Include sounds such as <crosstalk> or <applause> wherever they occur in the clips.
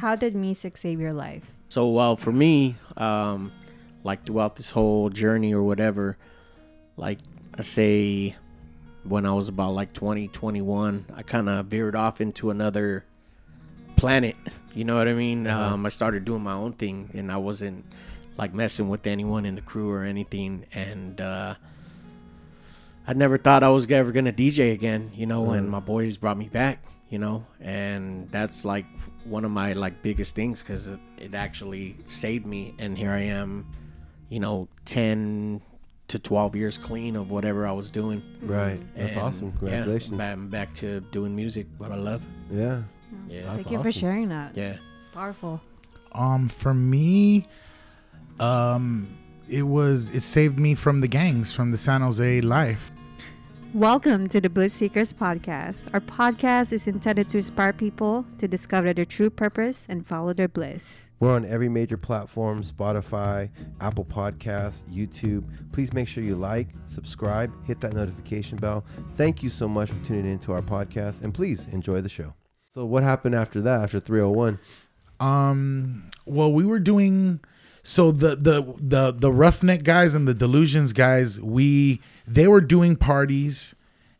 How did music save your life? So, well, for me, um, like throughout this whole journey or whatever, like I say, when I was about like 20, 21, I kind of veered off into another planet. <laughs> You know what I mean? Uh-huh. Um, I started doing my own thing, and I wasn't like messing with anyone in the crew or anything. And uh, I never thought I was ever gonna DJ again. You know, and my boys brought me back. You know, and that's like one of my like biggest things because it, it actually saved me. And here I am, you know, ten to twelve years clean of whatever I was doing. Right. That's And, awesome. yeah, Congratulations. I'm back to doing music, what I love. Yeah. Yeah, That's Thank you for sharing that. yeah. It's powerful. Um, for me, um, it was it saved me from the gangs from the San Jose life. Welcome to the Bliss Seekers podcast. Our podcast is intended to inspire people to discover their true purpose and follow their bliss. We're on every major platform Spotify, Apple Podcasts, YouTube. Please make sure you like, subscribe, hit that notification bell. Thank you so much for tuning into our podcast, and please enjoy the show. So, what happened after that, after 301? Um, well, we were doing so the the the the roughneck guys and the delusions guys. We they were doing parties,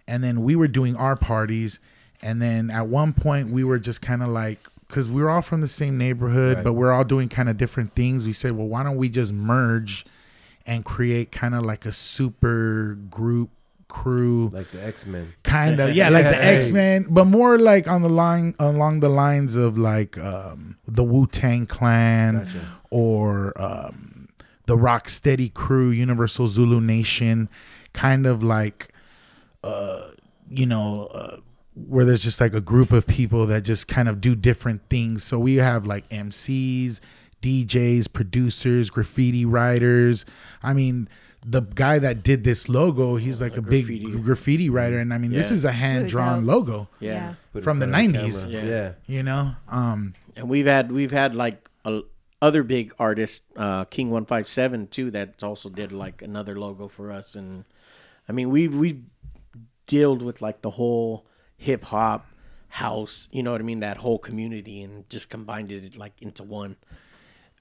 and then we were doing our parties, and then at one point we were just kind of like. Because we were all from the same neighborhood, Right. but we're all doing kind of different things. We said, well, why don't we just merge and create kind of like a super group crew Like the X Men. kind of <laughs> yeah like the Hey. x-men but more like on the line along the lines of like um the wu-tang clan Gotcha. or um the rocksteady crew universal zulu nation kind of like uh you know uh where there's just like a group of people that just kind of do different things so we have like mcs djs producers graffiti writers i mean the guy that did this logo he's like a, big graffiti. graffiti writer and i mean this is a hand drawn logo Yeah. Put it From the 90s. camera. Yeah. yeah. you know um And we've had we've had like a, other big artists, uh, King One Five Seven too, that also did like another logo for us. And I mean, we've we've dealt with like the whole hip hop house, you know what I mean, that whole community, and just combined it like into one.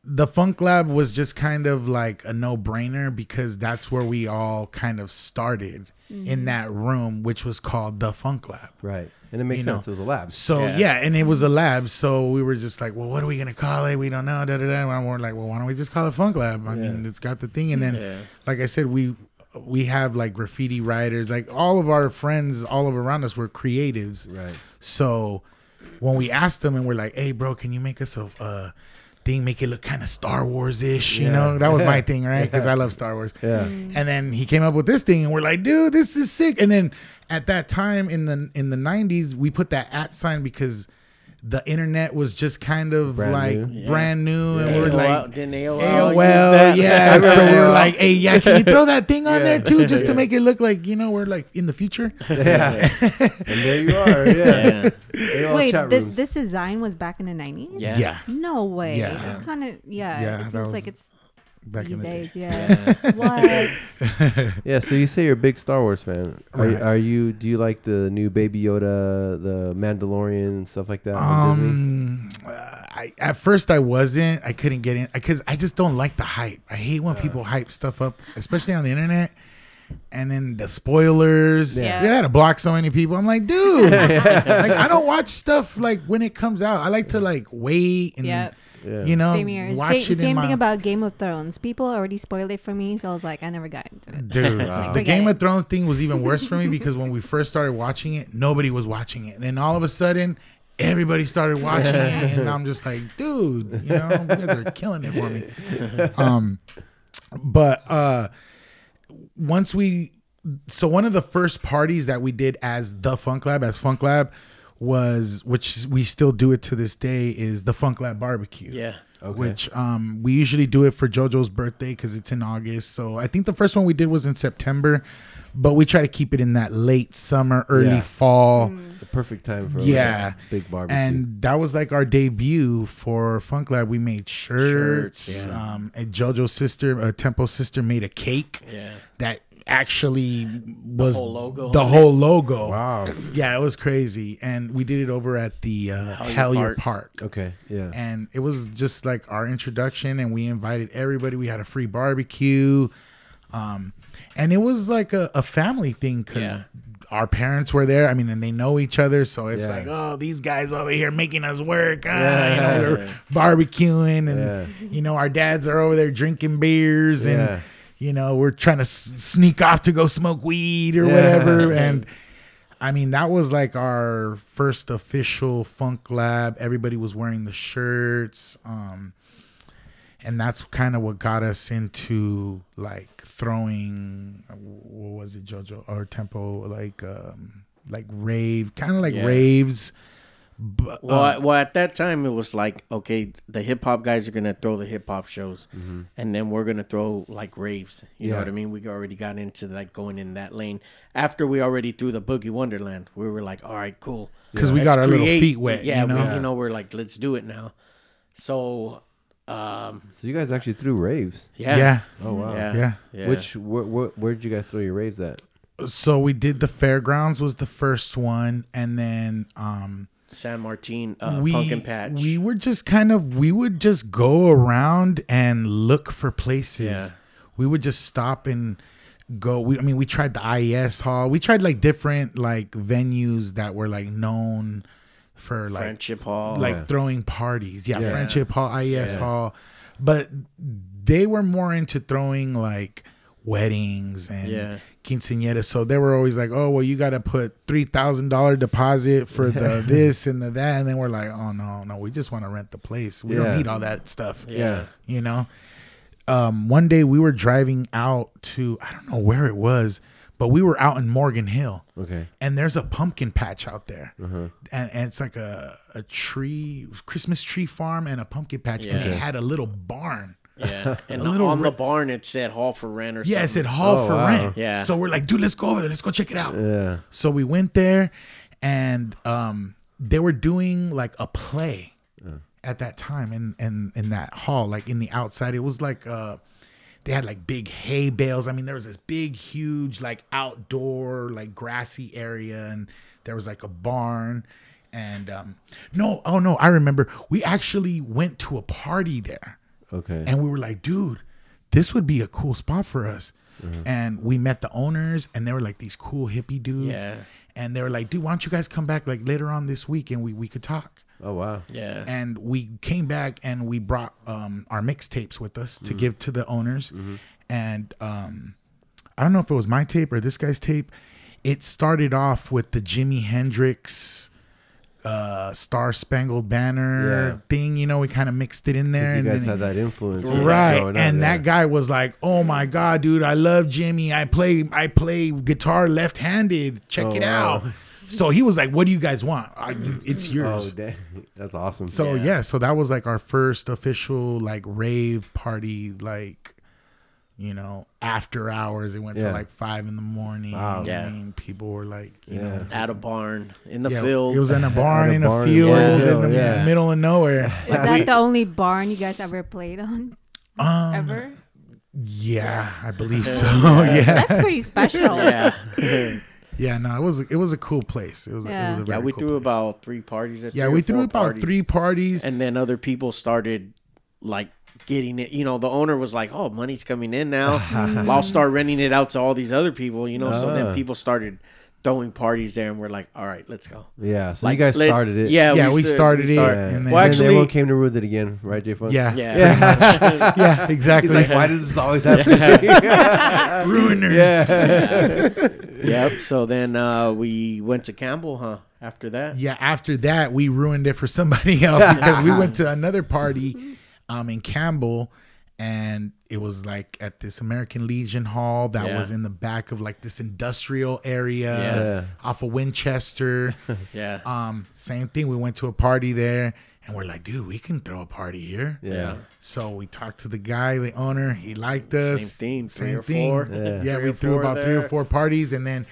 the Funk Lab was just kind of like a no brainer because that's where we all kind of started in mm-hmm. that room, which was called the Funk Lab. Right. And it makes You know. sense. It was a lab. So Yeah. yeah. and it was a lab. So we were just like, well, what are we gonna call it? We don't know. Da da da. And we're like, well, why don't we just call it Funk Lab? I mean, it's got the thing. And then, Yeah. like I said, we we have like graffiti writers. Like all of our friends, all of around us, were creatives. Right. So when we asked them and we're like, "Hey, bro, can you make us a uh, thing, make it look kind of Star Wars ish?" You Yeah. know, that was my <laughs> thing, right? Because I love Star Wars. Yeah. And then he came up with this thing, and we're like, "Dude, this is sick!" And then at that time in the in the '90s, we put that at sign because the internet was just kind of Brand like new. brand new, and we were AOL like. didn't AOL, AOL, yeah. <laughs> I so we remember were like, "Hey, yeah, can you throw that thing on Yeah. there too, just to make it look like you know we're like in the future?" <laughs> Yeah. and there you are. Yeah. <laughs> yeah, AOL Wait, chat th- rooms. this design was back in the 90s? yeah, yeah. No way. Yeah. Kind of, yeah, Yeah, it seems was like it's Back these in the days. day. Yeah. <laughs> what? <laughs> Yeah, so you say you're a big Star Wars fan. Are, Right. are you? Do you like the new Baby Yoda, the Mandalorian, and stuff like that? Um, uh, I at first I wasn't. I couldn't get in because I just don't like the hype. I hate when people hype stuff up, especially on the internet. And then the spoilers. Yeah. They had to block so many people. I'm like, dude, <laughs> like I don't watch stuff like when it comes out. I like to like wait and Yep. Yeah. you know Same here. watch Same, it same in thing my. about Game of Thrones. People already spoiled it for me, so I was like, I never got into it. Dude, <laughs> Wow. the Game it. of Thrones thing was even worse for me because when we first started watching it, nobody was watching it. And then all of a sudden, everybody started watching it, and I'm just like, dude, you know, you guys are killing it for me. Um, but uh, once we, so one of the first parties that we did as the Funk Lab, as Funk Lab, was which we still do it to this day, is the Funk Lab barbecue yeah. Okay. which um we usually do it for JoJo's birthday because it's in August. So I think the first one we did was in September, but we try to keep it in that late summer, early Yeah. fall. the perfect time for Yeah. a big barbecue. And that was like our debut for Funk Lab. We made shirts. Shirts, Um, and JoJo's sister, uh, Tempo's sister, made a cake Yeah. that actually was whole logo The whole logo. Wow. Yeah, it was crazy, and we did it over at the uh, Hellyer Hellyer Park. Park. Okay. Yeah. and it was just like our introduction and we invited everybody we had a free barbecue um and it was like a, a family thing because Yeah. our parents were there i mean and they know each other so it's Yeah. like oh these guys over here making us work ah, Yeah. you know they're barbecuing and Yeah. you know our dads are over there drinking beers and Yeah. You know we're trying to s- sneak off to go smoke weed or Yeah. whatever and I mean, that was like our first official funk lab. Everybody was wearing the shirts. Um, and that's kind of what got us into like throwing, what was it, JoJo or tempo, like, um, like rave, kind of like Yeah. raves. But, Well, um, I- well, at that time it was like, okay, the hip hop guys are gonna throw the hip hop shows, and then we're gonna throw like raves. You know what I mean? We already got into like going in that lane after we already threw the Boogie Wonderland. We were like, all right, cool, because we got our little feet wet. Yeah, you know? we, you know, we're like, let's do it now. So, um, So you guys actually threw raves. yeah, yeah. Oh wow. yeah, Yeah. yeah. Which where, where where did you guys throw your raves at? So we did the fairgrounds was the first one, and then um, San Martin, uh, we Pumpkin Patch. we were just kind of we would just go around and look for places. Yeah. We would just stop and go. We I mean we tried the IES hall. We tried like different like venues that were like known for like Friendship Hall. like Yeah. throwing parties. Yeah, Yeah. Friendship Hall, IES Yeah. Hall. But they were more into throwing like weddings and Yeah. quinceañeras. So they were always like, "Oh, well, you got to put three thousand dollar deposit for the <laughs> this and the that." And then we're like, "Oh no, no, we just want to rent the place. We Yeah. don't need all that stuff." Yeah. You know. Um, one day we were driving out to I don't know where it was, but we were out in Morgan Hill Okay. and there's a pumpkin patch out there, Uh-huh. and, and it's like a a tree Christmas tree farm and a pumpkin patch, and Yeah. it had a little barn. Yeah, <laughs> and A little on the barn it said Hall for Rent or something. Yeah, it said hall Oh, for wow. rent. Yeah. So we're like, dude, let's go over there. Let's go check it out. Yeah. So we went there, and um, they were doing like a play at that time in in in that hall, like in the outside. It was like uh, they had like big hay bales. I mean, there was this big, huge, like outdoor, like grassy area, and there was like a barn. And um, no, oh no, I remember we actually went to a party there Okay. and we were like, dude, this would be a cool spot for us. And we met the owners, and they were like these cool hippie dudes. Yeah. And they were like, dude, why don't you guys come back like later on this week and we, we could talk. oh wow. Yeah, And we came back and we brought um, our mixtapes with us to give to the owners. And um, I don't know if it was my tape or this guy's tape. It started off with the Jimi Hendrix uh, Star Spangled Banner Yeah. thing. You know, we kind of mixed it in there. You and guys had that influence. right and that guy was like oh my god dude i love Jimi i play i play guitar left-handed check Oh, it wow. out so he was like what do you guys want I, it's Oh, yours <laughs> dang. That's awesome. so Yeah. yeah. so that was like our first official like rave party like you know after hours it went Yeah. to like five in the morning Wow. Yeah. i mean people were like you Yeah. know at a barn in the yeah, field. it was in a <laughs> barn a in barn, a field yeah. in the Yeah. middle of nowhere Is that the only barn you guys ever played on? um Ever? yeah i believe so <laughs> yeah That's pretty special. <laughs> yeah, Yeah, no, it was it was a cool place. It was a, it Yeah. was a yeah. We cool threw place. about three parties. At yeah three we threw about parties. three parties. and then other people started like getting it. You know, the owner was like, "Oh, money's coming in now. <laughs> I'll start renting it out to all these other people." You know, so Ah. then people started throwing parties there, and we're like, "All right, let's go." yeah. So Like, you guys let- started it. Yeah, Yeah, we sta- started it, start- Yeah. and then- well, And actually, everyone came to ruin it again, right, J Funk? yeah, yeah, Yeah. <laughs> yeah, exactly. He's like, why does this always happen? to me?" <laughs> Ruiners. yeah. yep. So then uh, we went to Campbell, huh? After that, Yeah, after that we ruined it for somebody else because we went to another party um in Campbell and it was like at this American Legion Hall that Yeah. was in the back of like this industrial area Yeah. off of Winchester. <laughs> yeah, um same thing we went to a party there and we're like, dude, we can throw a party here. Yeah. So we talked to the guy, the owner. He liked us. Same thing, three Same or thing. four. Yeah. Yeah, Three we or threw four about three or four parties, and then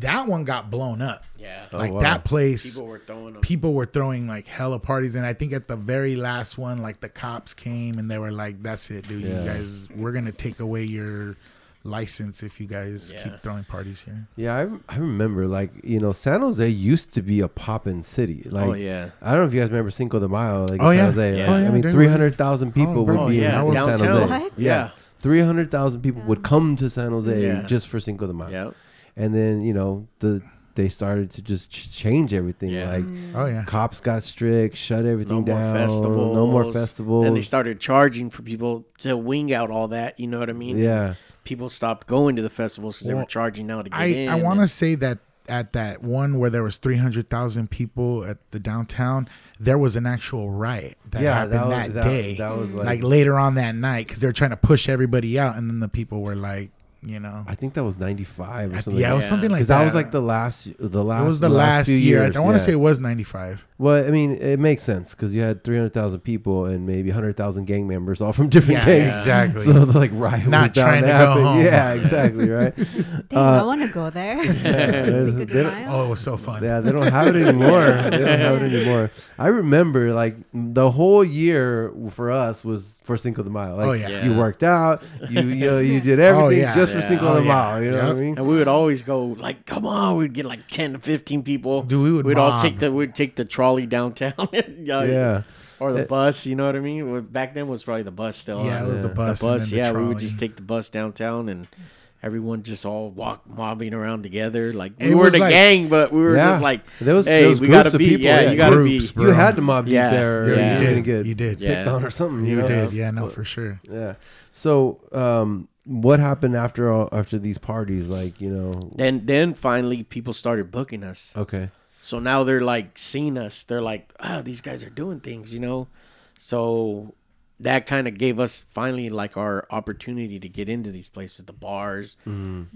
that one got blown up. yeah. Oh, like wow. that place, People were throwing them. people were throwing like hella parties, and I think at the very last one, like the cops came and they were like, "That's it, dude. Yeah. You guys, we're gonna take away your license if you guys Yeah. keep throwing parties here. Yeah, I, I remember like you know San Jose used to be a poppin' city. Oh, like oh yeah. I don't know if you guys remember Cinco de Mayo. Like Oh, in yeah. Jose. Yeah. Like, Oh, I mean, three hundred thousand oh, people Oh, would be yeah, in San downtown. Jose. What? Yeah, three hundred thousand people would come to San Jose Yeah. just for Cinco de Mayo. Yeah. And then you know the they started to just ch- change everything. Yeah. Like mm. Oh yeah. cops got strict, shut everything No more down. festivals. No more festivals. And they started charging for people to wing out all that. You know what I mean? yeah. People stopped going to the festivals because they were charging now to get I, in. I want to say that at that one where there was 300,000 people at the downtown, there was an actual riot that yeah, happened that, that, that, day. That was mm. like, like, later on that night because they were trying to push everybody out and then the people were like, you know. I think that was ninety five or something. yeah, it was something like that. because that. that was like the last, the last. it was the last, last, few year. Years, I want to yeah. say it was 95. Well, I mean, it makes sense because you had three hundred thousand people and maybe hundred thousand gang members, all from <laughs> different Yeah, gangs. exactly. So the, like riot Not trying to go home. <laughs> Yeah, exactly. Right. <laughs> Dang, Uh, I want to go there. there's- Cinco de they oh, it was so fun. Yeah, they don't have it anymore. they don't have it anymore. I remember like the whole year for us was for Cinco de Mayo. Like Oh, yeah. you worked out, you you know, you did everything yeah. just for Yeah. Cinco Oh, de yeah. Mayo. You know what I mean? And we would always go like, "Come on!" We'd get like ten to fifteen people. Dude, we would We'd all take the we'd take the trolley downtown. <laughs> yeah. Yeah. Or the Uh, bus. You know what I mean? Back then was probably the bus still. Yeah, huh? it was the The bus. the bus. then the Yeah, we would just take the bus downtown and. Everyone just all walk mobbing around together, like we It weren't was a like- gang, but we were Yeah. just like, There was, hey, there was we gotta be, people. yeah, you gotta Groups, be, bro. You had to mob deep Yeah. there. Yeah, Yeah. you you didn't did. get You did. Yeah. picked on or something. You know? did. Yeah, no, for sure. Yeah. So, um, what happened after all, after these parties? Like, you know, Then, then finally, people started booking us. okay, So now they're like seeing us. They're like, oh, these guys are doing things, you know. So that kind of gave us finally like our opportunity to get into these places, the bars,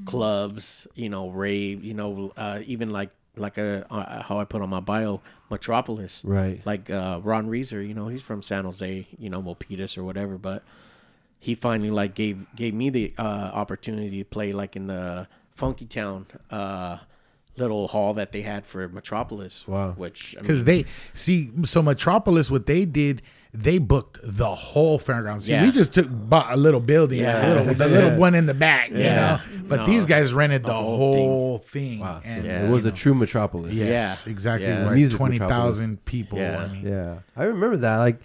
clubs, you know, rave, you know, uh, even like like a uh, how I put on my bio, Metropolis, right, like uh, Ron Reeser, you know, he's from San Jose, you know, Milpitas or whatever, but he finally like gave gave me the uh, opportunity to play like in the Funky Town uh, little hall that they had for Metropolis. Wow. which I Because mean, they see, so Metropolis, what they did, they booked the whole fairground. See, Yeah. we just took bought a little building, Yeah. a little, the Yeah. little one in the back, you Yeah. know. But No, these guys rented the, the whole whole thing. wow, and, Yeah. it was you a know, true metropolis. Yes, Yeah. exactly. Yeah. Like twenty thousand people. Yeah. I mean, Yeah, I remember that. Like,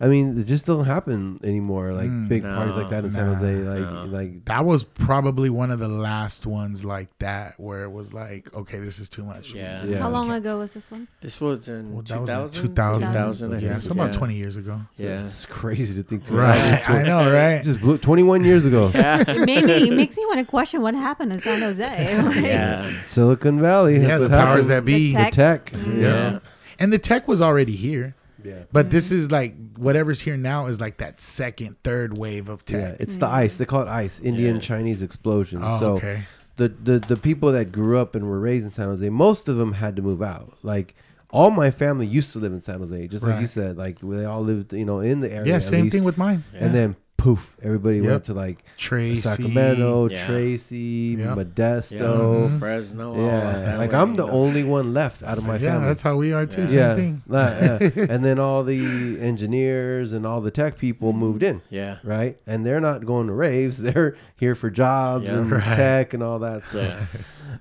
I mean, it just don't happen anymore. Like Mm. big parties like that in San Jose. Like, no. like that was probably one of the last ones like that where it was like, okay, this is too much. Yeah. Yeah. How long ago was this one? this was in Well, two that was in thousand. 2000. Yeah, think. so about yeah. twenty years ago. Yeah. <laughs> it's crazy to think. to Right, I know, right? Just blew 21 years ago. <laughs> Yeah. It made me. It makes me want to question what happened in San Jose. <laughs> Like, yeah. Silicon Valley. Yeah, that's the powers happened. that be. The The tech. tech. Mm. Yeah. Yeah. And the tech was already here. Yeah. But this is like whatever's here now is like that second, third wave of tech. Yeah, tech. it's the ice. They call it ice. Indian Yeah. Chinese explosion. Oh, so okay. the, the the people that grew up and were raised in San Jose, most of them had to move out. Like all my family used to live in San Jose, just like you said. Like they all lived, you know, in the area. Yeah, same least. thing with mine. And then poof, everybody Yep. went to like Tracy. Sacramento, Yeah. Tracy, Yep. Modesto. Mhm. Fresno. all Yeah, that like I'm the know. only one left out of my yeah, family. that's how we are too. Yeah. Same yeah, thing. la- yeah. <laughs> and then all the engineers and all the tech people moved in, Yeah. right? And they're not going to raves; <laughs> they're here for jobs Yeah. and Right. tech and all that. So, Yeah.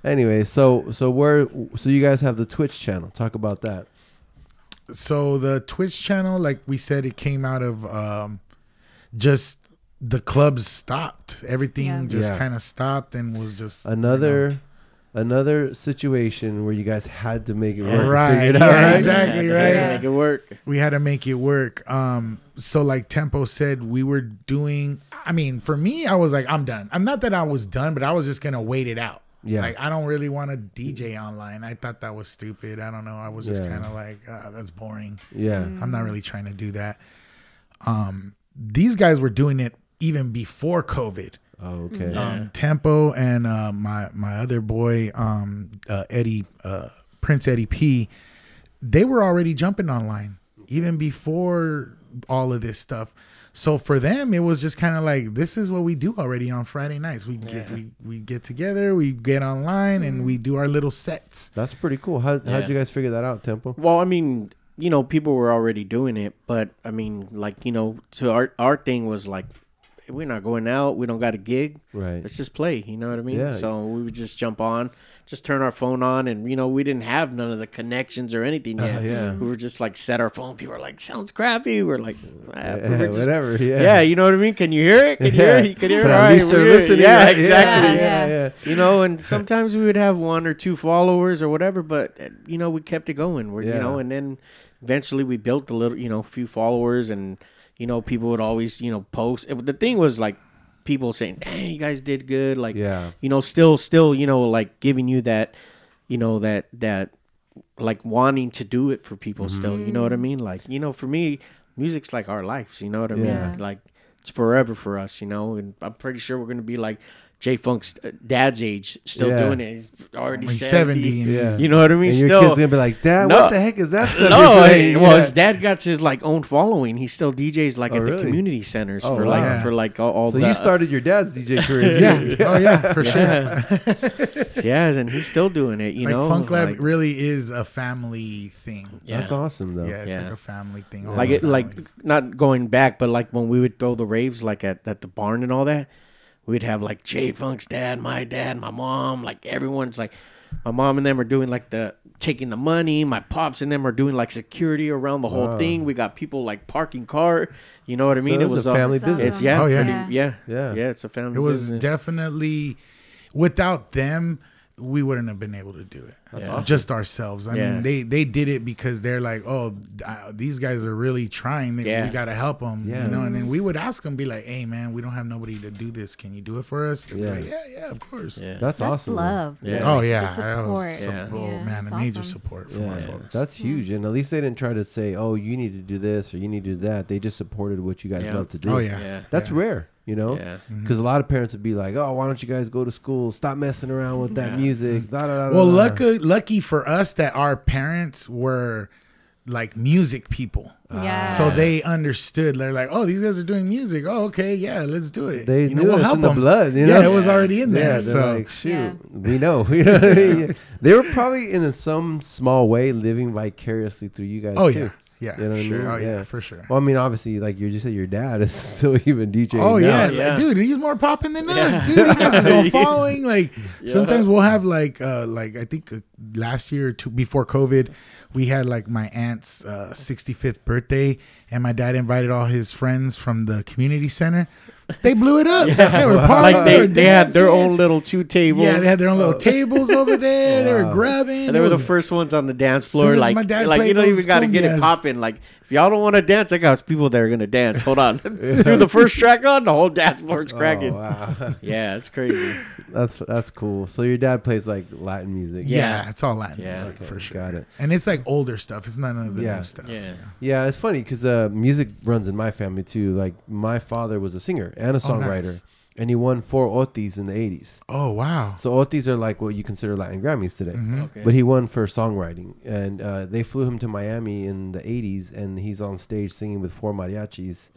anyway, so so where so you guys have the Twitch channel? Talk about that. So the Twitch channel, like we said, it came out of um, just the clubs stopped. Everything Yeah. just Yeah. kind of stopped and was just you know, Another. Another situation where you guys had to make it work. Right, Figure it yeah, out, right? exactly. Right. yeah, Make it work. we had to make it work. Um, so like Tempo said, we were doing. I mean, for me, I was like, I'm done. I'm not that I was done, but I was just gonna wait it out. Yeah. Like I don't really want to DJ online. I thought that was stupid. I don't know. I was just Yeah. kind of like, ah, that's boring. Yeah. I'm not really trying to do that. Um, these guys were doing it even before COVID. Oh, okay. Um, Tempo and uh, my my other boy, um, uh, Eddie uh, Prince Eddie P, they were already jumping online even before all of this stuff. So for them, it was just kind of like this is what we do already on Friday nights. We get we, we get together, we get online, and we do our little sets. That's pretty cool. How Yeah. how'd you guys figure that out, Tempo? Well, I mean, you know, people were already doing it, but I mean, like, you know, to our our thing was like we're not going out. We don't got a gig. Right. Let's just play. You know what I mean? Yeah. So we would just jump on, just turn our phone on, and you know we didn't have none of the connections or anything Uh, yeah. We were just like set our phone. People were like, "Sounds crappy." We're like, ah, Yeah, we're just- whatever. Yeah. Yeah. you know what I mean. Can you hear it? Can you hear it? You can hear it. But at right, least they're we're listening. Yeah, right? exactly. Yeah, Yeah. <laughs> You know, and sometimes we would have one or two followers or whatever, but uh, you know, we kept it going. We're. You know, and then eventually we built a little, you know, few followers, and you know, people would always, you know, post. It- the thing was like people saying, "Dang, you guys did good." Like, Yeah. you know, still, still, you know, like giving you that, you know, that that like wanting to do it for people. Still, you know what I mm-hmm. mean? Like, you know, for me, music's like our lives. You know what I Yeah. mean? Like, it's forever for us. You know, and I'm pretty sure we're gonna be like. J Funk's uh, dad's age, still Yeah. doing it. He's already He's 70. 70 and Yeah. You know what I mean? And your still, kid's gonna be like, Dad, No. what the heck is that <laughs> stuff? no, you're playing?" well, Yeah. his dad got his like own following. He still DJs like Oh, at the community centers Oh, for wow. like Yeah. for like all, all So the you started your dad's DJ <laughs> career. too. yeah. Oh yeah, for sure. <laughs> yeah, yeah, and he's still doing it. You like know, Funk Lab like, really is a family thing. yeah. That's awesome though. Yeah, it's Yeah. like a family thing. all like the it, like not going back, but like when we would throw the raves like at, at the barn and all that, we'd have like J Funk's dad, my dad, my mom, like everyone's like my mom and them are doing like the taking the money, my pops and them are doing like security around the whole Wow. thing. We got people like parking car, you know what I So mean? it it was was a family That's business. It's yeah, Oh, yeah. pretty- yeah, Yeah. yeah, It's a family. it was business. definitely without them, we wouldn't have been able to do it. That's awesome. Just ourselves. I Yeah. mean, they they did it because they're like, oh, uh, these guys are really trying. They, Yeah. We got to help them. Yeah. You know, and then we would ask them, be like, hey man, we don't have nobody to do this. Can you do it for us? They'd Yeah. like, yeah, yeah, of course. yeah. That's, That's awesome. though. love. Yeah. Oh yeah, The that was support. Yeah. oh, man, that's a major awesome. support from Yeah, our folks. that's huge. And at least they didn't try to say, "Oh, you need to do this or you need to do that." They just supported what you guys Yeah. love to do. Oh yeah, Yeah. That's Yeah. rare, you know. Yeah. Mm-hmm. Because a lot of parents would be like, "Oh, why don't you guys go to school? Stop messing around with that Yeah. music." Da, da, da, da, Well, da." lucky lucky for us that our parents were like music people. Ah. Yeah. So they understood. They're like, "Oh, these guys are doing music. Oh, okay, yeah, let's do it." They you know, knew we'll it's help in the blood. You yeah, know? it was already in there. they're so like, shoot, Yeah. we know. <laughs> You know what I mean? They were probably in some small way living vicariously through you guys. oh too. yeah, yeah, You know what I sure. mean? Oh yeah, Yeah. for sure. Well, I mean, obviously, like you just said, your dad is <laughs> still even DJing. Oh now. yeah, Yeah. dude, he's more popping than us, dude. He got his own <laughs> following. Like Yeah. sometimes we'll have like, uh, like I think uh, last year or two before COVID, we had like my aunt's uh, 65th birthday, and my dad invited all his friends from the community center. They blew it up. <laughs> They were partying. like they, they had their own little two tables. Yeah, they had their own little oh. tables over there. They were <laughs> grabbing. and they were the first ones on the dance floor. Like, my dad like you don't even got to get it popping. Like, if y'all don't want to dance, I got people that are gonna dance. Hold on, <laughs> do the first track on, the whole dance floor is Oh, cracking. wow. <laughs> Yeah, it's crazy. that's that's cool. So your dad plays like Latin music. Yeah, Yeah. it's all Latin Yeah. music Okay, for sure. got it. And it's like older stuff. It's none of the Yeah. new stuff. Yeah. Yeah, it's funny because uh, music runs in my family too. Like my father was a singer and a Oh, songwriter, nice. And he won four Otis in the '80s. Oh wow. So Otis are like what you consider Latin Grammys today. Mhm. Okay. But he won for songwriting, and uh, they flew him to Miami in the '80s, and he's on stage singing with four mariachis.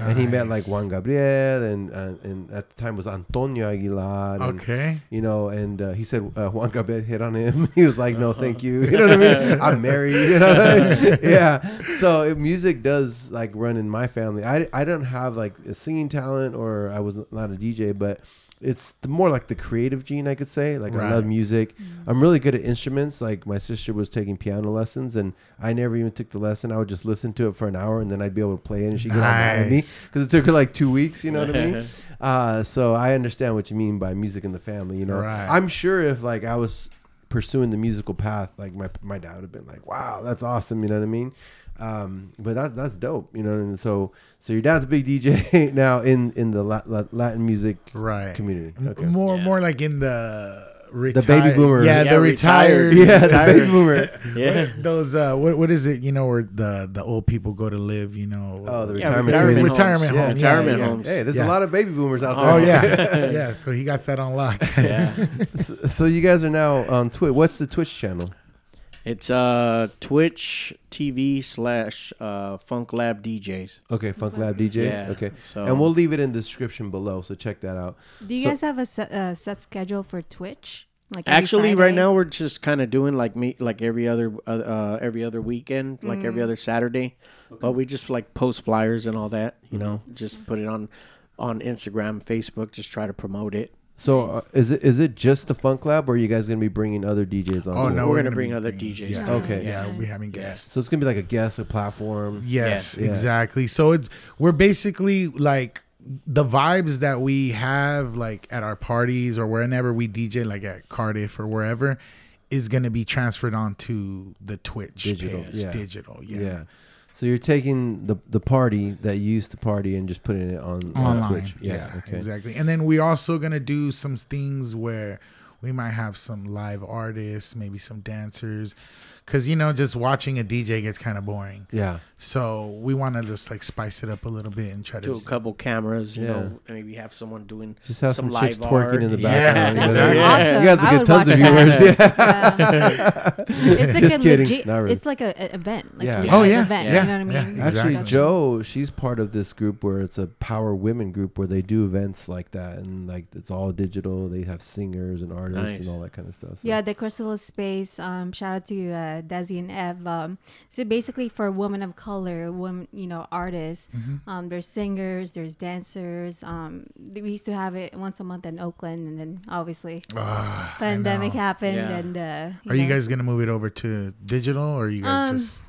And he met like Juan Gabriel, and uh, and at the time was Antonio Aguilar. And, Okay. You know, and uh, he said uh, Juan Gabriel hit on him. <laughs> he was like, "No, thank you." <laughs> You know what I mean? <laughs> I'm married. You know what I mean? Yeah. So if music does like run in my family. I I don't have like a singing talent, or I was not a DJ, but it's the more like the creative gene, I could say. Like I love Right. music. I'm really good at instruments. Like my sister was taking piano lessons, and I never even took the lesson. I would just listen to it for an hour, and then I'd be able to play it, and she'd get all mad at me because it took her like two weeks. You know what I mean? <laughs> Uh, so I understand what you mean by music in the family. You know, Right. I'm sure if like I was pursuing the musical path, like my my dad would have been like, "Wow, that's awesome." You know what I mean? Um, but that that's dope. You know, and so so your dad's a big DJ now in in the La- La- Latin music Right. community. Okay. More Yeah. more like in the The baby boomer. Yeah, Yeah, the retired. retired. <laughs> Yeah, the baby boomer. <laughs> Yeah. Those uh, what what is it? You know where the the old people go to live. You know. Oh, the Yeah, retirement retirement homes. retirement Yeah. home. Retirement yeah, yeah. homes. Hey, there's Yeah. a lot of baby boomers out there. Oh yeah, <laughs> yeah. So he got that on lock. Yeah. so, so you guys are now on Twitch. What's the Twitch channel? It's uh Twitch TV slash uh Funk Lab DJs. Okay, Funk Lab DJs. Yeah. Okay, So and we'll leave it in the description below, so check that out. Do you So- guys have a set, uh, set schedule for Twitch? Like every actually right now we're just kind of doing like me like every other uh, uh every other weekend, like every Mm. other Saturday. But we just like post flyers and all that, you know, Mm-hmm. just put it on on Instagram, Facebook. Just try to promote it. So uh, is it is it just the Funk Lab, or are you guys gonna be bringing other DJs on? Oh board? no, We're we're, gonna bring other DJs Yeah. too. Okay. Yeah, we'll be having guests. So it's gonna be like a guest, a platform. Yes, Yeah. exactly. So it, we're basically like the vibes that we have like at our parties or wherever we DJ, like at Cardiff or wherever, is going to be transferred onto the Twitch Digital, page. yeah. Digital, yeah. Yeah. So you're taking the the party that you used to party and just putting it on, on Online, Twitch. yeah, okay. exactly. And then we're also gonna do some things where we might have some live artists, maybe some dancers, because you know, just watching a DJ gets kind of boring. Yeah. So we want to just like spice it up a little bit and try to Do a couple cameras, you Yeah. know, maybe have someone doing Just have some, some, chicks live twerking art. in the Yeah, background. That's you know? exactly. awesome. You have to I get would tons of watch viewers. that. Yeah. Yeah. it's like Just a kidding. legit. Really. It's like a, a event. Like Yeah. a Oh, yeah. event. Yeah. You know what I mean? Yeah, Actually, Exactly. Joe, she's part of this group where it's a power women group where they do events like that, and like it's all digital. They have singers and artists Nice. and all that kind of stuff. So. Yeah, the Chrysalis Space. Um, shout out to uh, Desi and Ev. Um, so basically, for women of color, women, you know, artists. Mm-hmm. Um, there's singers, there's dancers. Um, we used to have it once a month in Oakland, and then obviously I pandemic happened, Yeah. and uh, Are you guys gonna move it over to digital, or are you guys Um, just?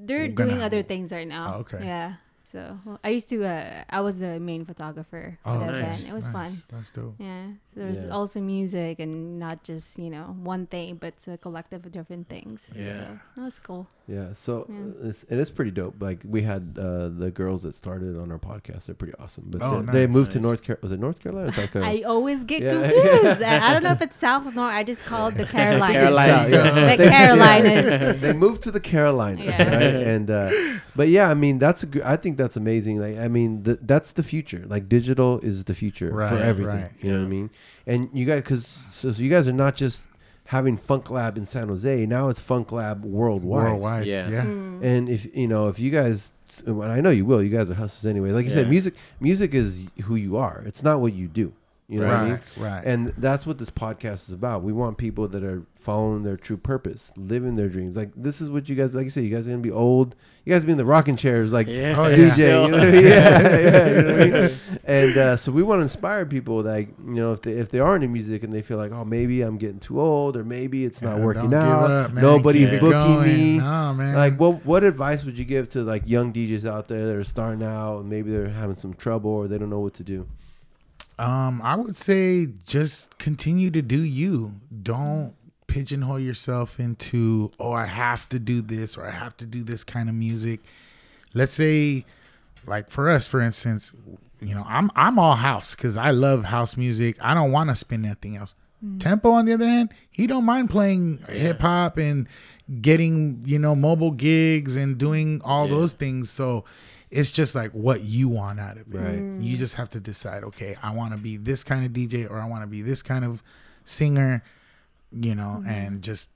They're gonna- doing other things right now. Oh, okay. Yeah. So well, I used to. Uh, I was the main photographer for Oh, nice, event. It was nice. fun. That's dope. Yeah. So was Yeah. also music and not just you know one thing, but it's a collective of different things. Yeah. So that's cool. Yeah, so Yeah. uh, It's, it is pretty dope. Like we had uh, the girls that started on our podcast; they're pretty awesome. But Oh, they, they nice, moved to. North Carolina. Was it North Carolina or South Carolina? I always get Yeah. confused. I I don't know if <laughs> it's South or North. I just call it the Carolinas. Carolina. The <laughs> They- Carolinas. they moved to the Carolinas, Yeah. right? And uh, but yeah, I mean that's a gr- I think that's amazing. Like I mean th- that's the future. Like digital is the future for everything. right. You know what I mean? And you guys, because so, so you guys are not just having Funk Lab in San Jose. Now it's Funk Lab worldwide. Worldwide, Yeah. yeah. Mm. And if you know, if you guys, and I know you will, you guys are hustlers anyway. Like you said, music, music is who you are. It's not what you do. You know what I mean? right, right. And that's what this podcast is about. We want people that are following their true purpose, living their dreams. Like this is what you guys, like you said, you guys are gonna be old. You guys be in the rocking chairs, like Yeah. Oh, yeah. DJ. You know I mean? <laughs> yeah, yeah, you know what I mean? And uh, so we want to inspire people, like you know, if they if they are into music and they feel like, oh, maybe I'm getting too old, or maybe it's not Yeah, working don't give out. up, man. Nobody's Keep booking going. me. No, man. Like, what what advice would you give to like young DJs out there that are starting out and maybe they're having some trouble or they don't know what to do? Um, I would say just continue to do you. Don't pigeonhole yourself into oh I have to do this or I have to do this kind of music. Let's say, like for us, for instance, you know I'm I'm all house because I love house music. I don't want to spin anything else. Tempo, on the other hand, he don't mind playing hip hop and getting you know mobile gigs and doing all Yeah. those things. So it's just like what you want out of it. Right. Mm. You just have to decide, okay, I want to be this kind of DJ or I want to be this kind of singer, you know, mm-hmm. and just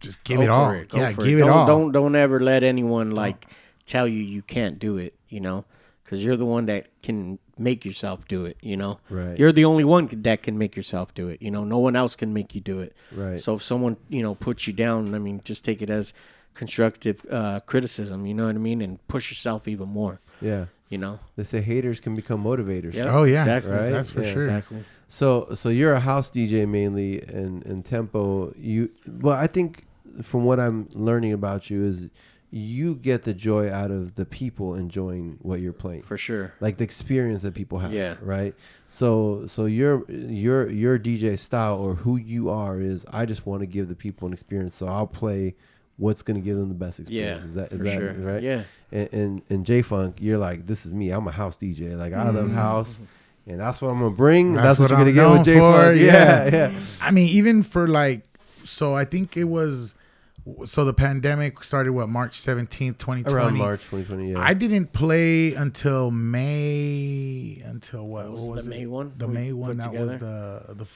just give Go it all. it. Yeah, give it. it, don't, all. Don't don't ever let anyone like tell you you can't do it. You know, because you're the one that can make yourself do it. You know, Right. You're the only one that can make yourself do it. You know, no one else can make you do it. Right. So if someone you know puts you down, I mean, just take it as constructive uh, criticism. You know what I mean, and push yourself even more. Yeah. You know. They say haters can become motivators. Yeah. Oh, yeah. Exactly. Right? That's for Yeah, sure. Exactly. So so you're a house DJ mainly and and tempo you well I think from what I'm learning about you is you get the joy out of the people enjoying what you're playing. For sure. Like the experience that people have, Yeah. right? So so your your your DJ style or who you are is I just want to give the people an experience so I'll play what's going to give them the best Yeah. experience. is that is for that sure. right? Yeah. and, and and J Funk, you're like, this is me. I'm a house DJ. Like I love mm. house, and that's what I'm gonna bring. That's, That's what, what you're I'm gonna get with J Funk. Yeah, yeah. yeah. I mean, even for like, so I think it was, so the pandemic started what March seventeenth, twenty twenty. Around March 2020. Yeah. I didn't play until May. Until what? What was, was the it? May one? The we May one. put That together? was the the,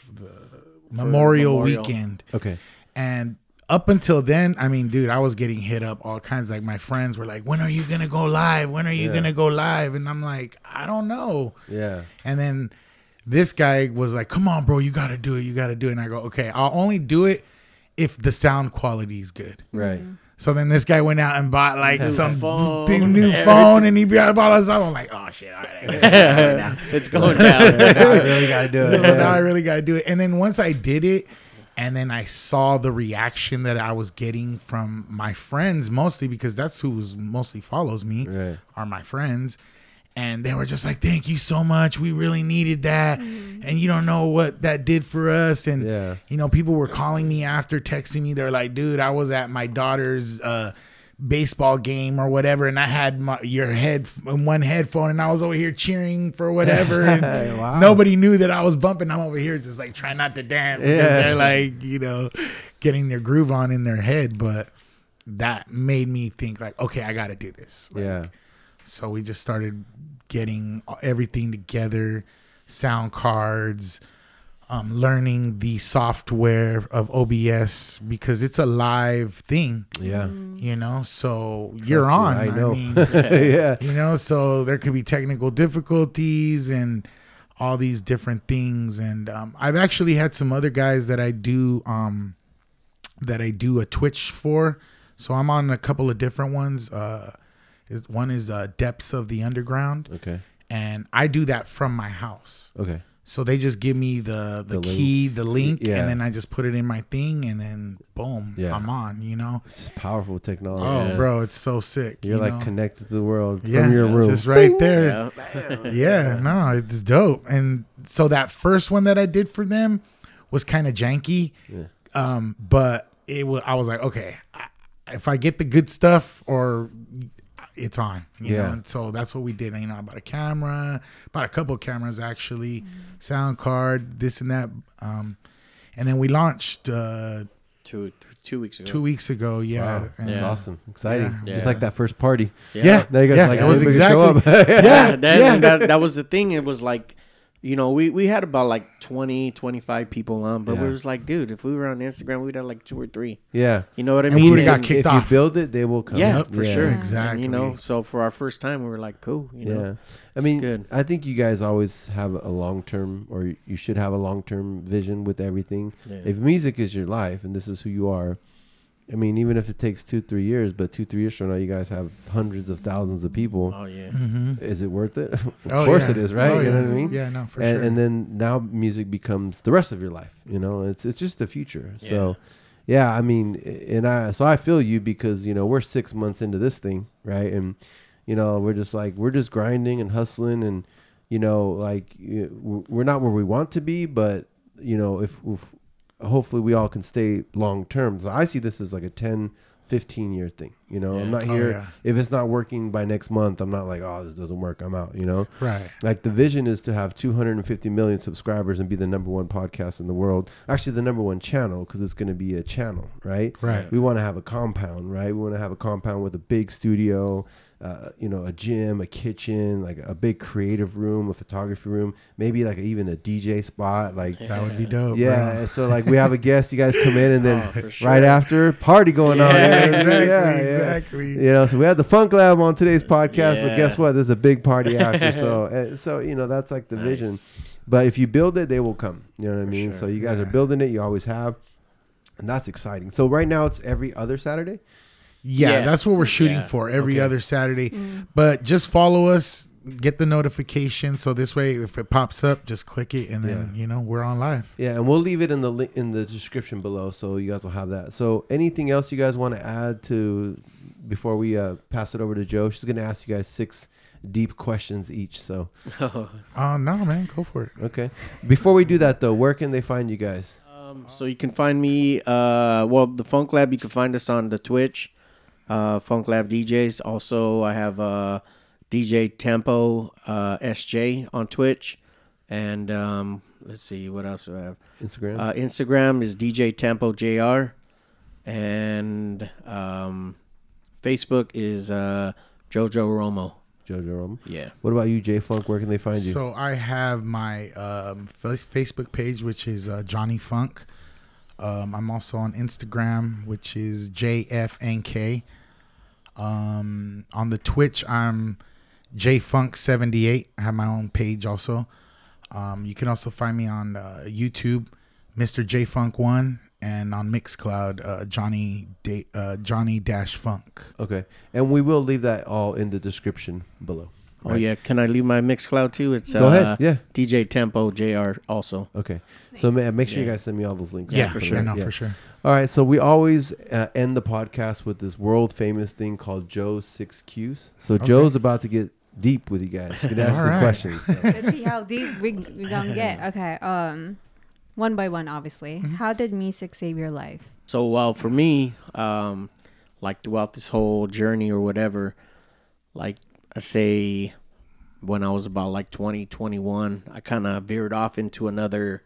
the Memorial, Memorial. weekend. okay. And up until then, I mean, dude, I was getting hit up all kinds. Like my friends were like, "When are you gonna go live? When are you Yeah. gonna go live?" And I'm like, "I don't know." Yeah. And then this guy was like, "Come on, bro, you got to do it. You got to do it." And I go, "Okay, I'll only do it if the sound quality is good." Right. Mm-hmm. So then this guy went out and bought like New some phone, big new everything. phone, and he bought all this. I'm like, oh shit, all right, I guess I'm gonna do it <laughs> now. it's going down. <laughs> now I really gotta do So it. now I really got to do it. And then once I did it, and then I saw the reaction that I was getting from my friends, mostly because that's who was mostly follows me, Right. are my friends. And they were just like, "Thank you so much. We really needed that, and you don't know what that did for us." And Yeah. you know, people were calling me after, texting me. They're like, "Dude, I was at my daughter's uh, baseball game or whatever, and I had my, your head in one headphone, and I was over here cheering for whatever, and <laughs> Wow. nobody knew that I was bumping. I'm over here just like trying not to dance because Yeah. they're like, you know, getting their groove on in their head. But that made me think like, okay, I got to do this. Like, Yeah. So we just started getting everything together, sound cards, um, learning the software of OBS because it's a live thing, Yeah. you know. So you're Trust me, on. I know. mean, <laughs> yeah. you know so there could be technical difficulties and all these different things and um, i've actually had some other guys that i do um, that i do a twitch for so i'm on a couple of different ones uh, one is uh, depths of the underground Okay. and i do that from my house Okay. So they just give me the the, The link. key the link Yeah. and then i just put it in my thing and then boom Yeah. i'm on you know It's powerful technology. oh Yeah. bro it's so sick You're you like know? connected to the world yeah from your room. It's just right there Yeah. <laughs> yeah, no, it's dope. And so that first one that I did for them was kind of janky, Yeah. um, but it was. I was like, okay, I, if I get the good stuff, or it's on, you Yeah. know. And so that's what we did. You know, I bought a camera, bought a couple of cameras actually, sound card, this and that, um, and then we launched uh, Two, two weeks ago. two weeks ago. Yeah, Wow. and- That's awesome. Exciting. Yeah. Just like that first party. yeah, Now you guys yeah, like it was anybody show exactly. up. <laughs> yeah, <laughs> that, yeah. that, that was the thing. It was like, you know, we, we had about like 20, 25 people on, but Yeah. we was like, dude, if we were on Instagram, we'd have like two or three. yeah. You know what I And mean? we would've got And- kicked if off. you build it, they will come. Yeah, Yep, for Yeah. sure. Exactly. And, you know, so for our first time, we were like, cool. You know, yeah. I mean, good. I think you guys always have a long term, or you should have a long term vision with everything. Yeah. If music is your life and this is who you are, I mean, even if it takes two, three years, but two, three years from now, you guys have hundreds of thousands of people. Oh yeah. Mhm. Is it worth it? <laughs> of Oh, course yeah. it is, right? Oh, you know what I mean? Yeah, no, for and, sure. and then now music becomes the rest of your life. You know, it's it's just the future. Yeah. So, yeah, I mean, and I so I feel you because you know we're six months into this thing, right? And you know we're just like we're just grinding and hustling, and you know like we're not where we want to be, but you know if, if hopefully we all can stay long term. So I see this as like a 10, 15 year thing. You know, I'm Yeah. not Oh, here yeah. if it's not working by next month. I'm not like oh this doesn't work. I'm out. You know. right. Like the vision is to have 250 million subscribers and be the number one podcast in the world. Actually, the number one channel because it's going to be a channel, right? Right. We want to have a compound, right? We want to have a compound with a big studio, uh, you know, a gym, a kitchen, like a big creative room, a photography room, maybe like even a DJ spot, like. That would be dope. Yeah, bro. so like we have a guest, you guys come in, and then <laughs> Oh, for right after party going on. Yeah, you exactly, Yeah, yeah. exactly. You know, so we had the Funk Lab on today's podcast, but guess what? There's a big party after. so, <laughs> so you know, that's like the Nice. vision. But if you build it, they will come. You know what I mean? sure. So you guys are building it. You always have, and that's exciting. So right now it's every other Saturday. Yeah, Yeah. that's what we're shooting Yeah. for every Okay. other Saturday. But just follow us, get the notification, so this way, if it pops up, just click it, and then Yeah. you know we're on live. Yeah, and we'll leave it in the li- in the description below, so you guys will have that. So anything else you guys want to add to before we uh, pass it over to Joe? She's gonna ask you guys six deep questions each. So Oh <laughs> no, man, go for it. okay. Before we do that though, where can they find you guys? Um, so you can find me. Uh, well, the Funk Lab. You can find us on the Twitch, uh, Funk Lab DJs. Also, I have uh, DJ Tempo uh, SJ on Twitch, and um, let's see what else do I have. Instagram. Uh, Instagram is DJ Tempo Jr. and um, Facebook is uh, Jojo Romo. Jojo Romo. Yeah. What about you, J Funk? Where can they find you? So I have my um, Facebook page, which is uh, Johnny Funk. Um, I'm also on Instagram, which is JFNK. Um, on the Twitch, I'm JFunk78. I have my own page also. Um, you can also find me on uh, YouTube. Mr. J Funk One, and on Mixcloud, uh, Johnny da- uh, Johnny Dash Funk. Okay, and we will leave that all in the description below. Oh right? yeah, can I leave my Mixcloud too? It's Go uh, ahead. Yeah. DJ Tempo Jr. Also. Okay. So ma- make sure you guys send me all those links. Yeah, for for sure. sure. No, Yeah. for sure. All right. So we always uh, end the podcast with this world famous thing called Joe's six Qs. So Okay. Joe's about to get deep with you guys. You can ask some right. questions. So. <laughs> Let's see how deep we we gonna get. <laughs> Okay. Um, one by one, obviously. How did music save your life? So well, for me, um, like throughout this whole journey or whatever, like I say, when I was about like 20, 21, I kind of veered off into another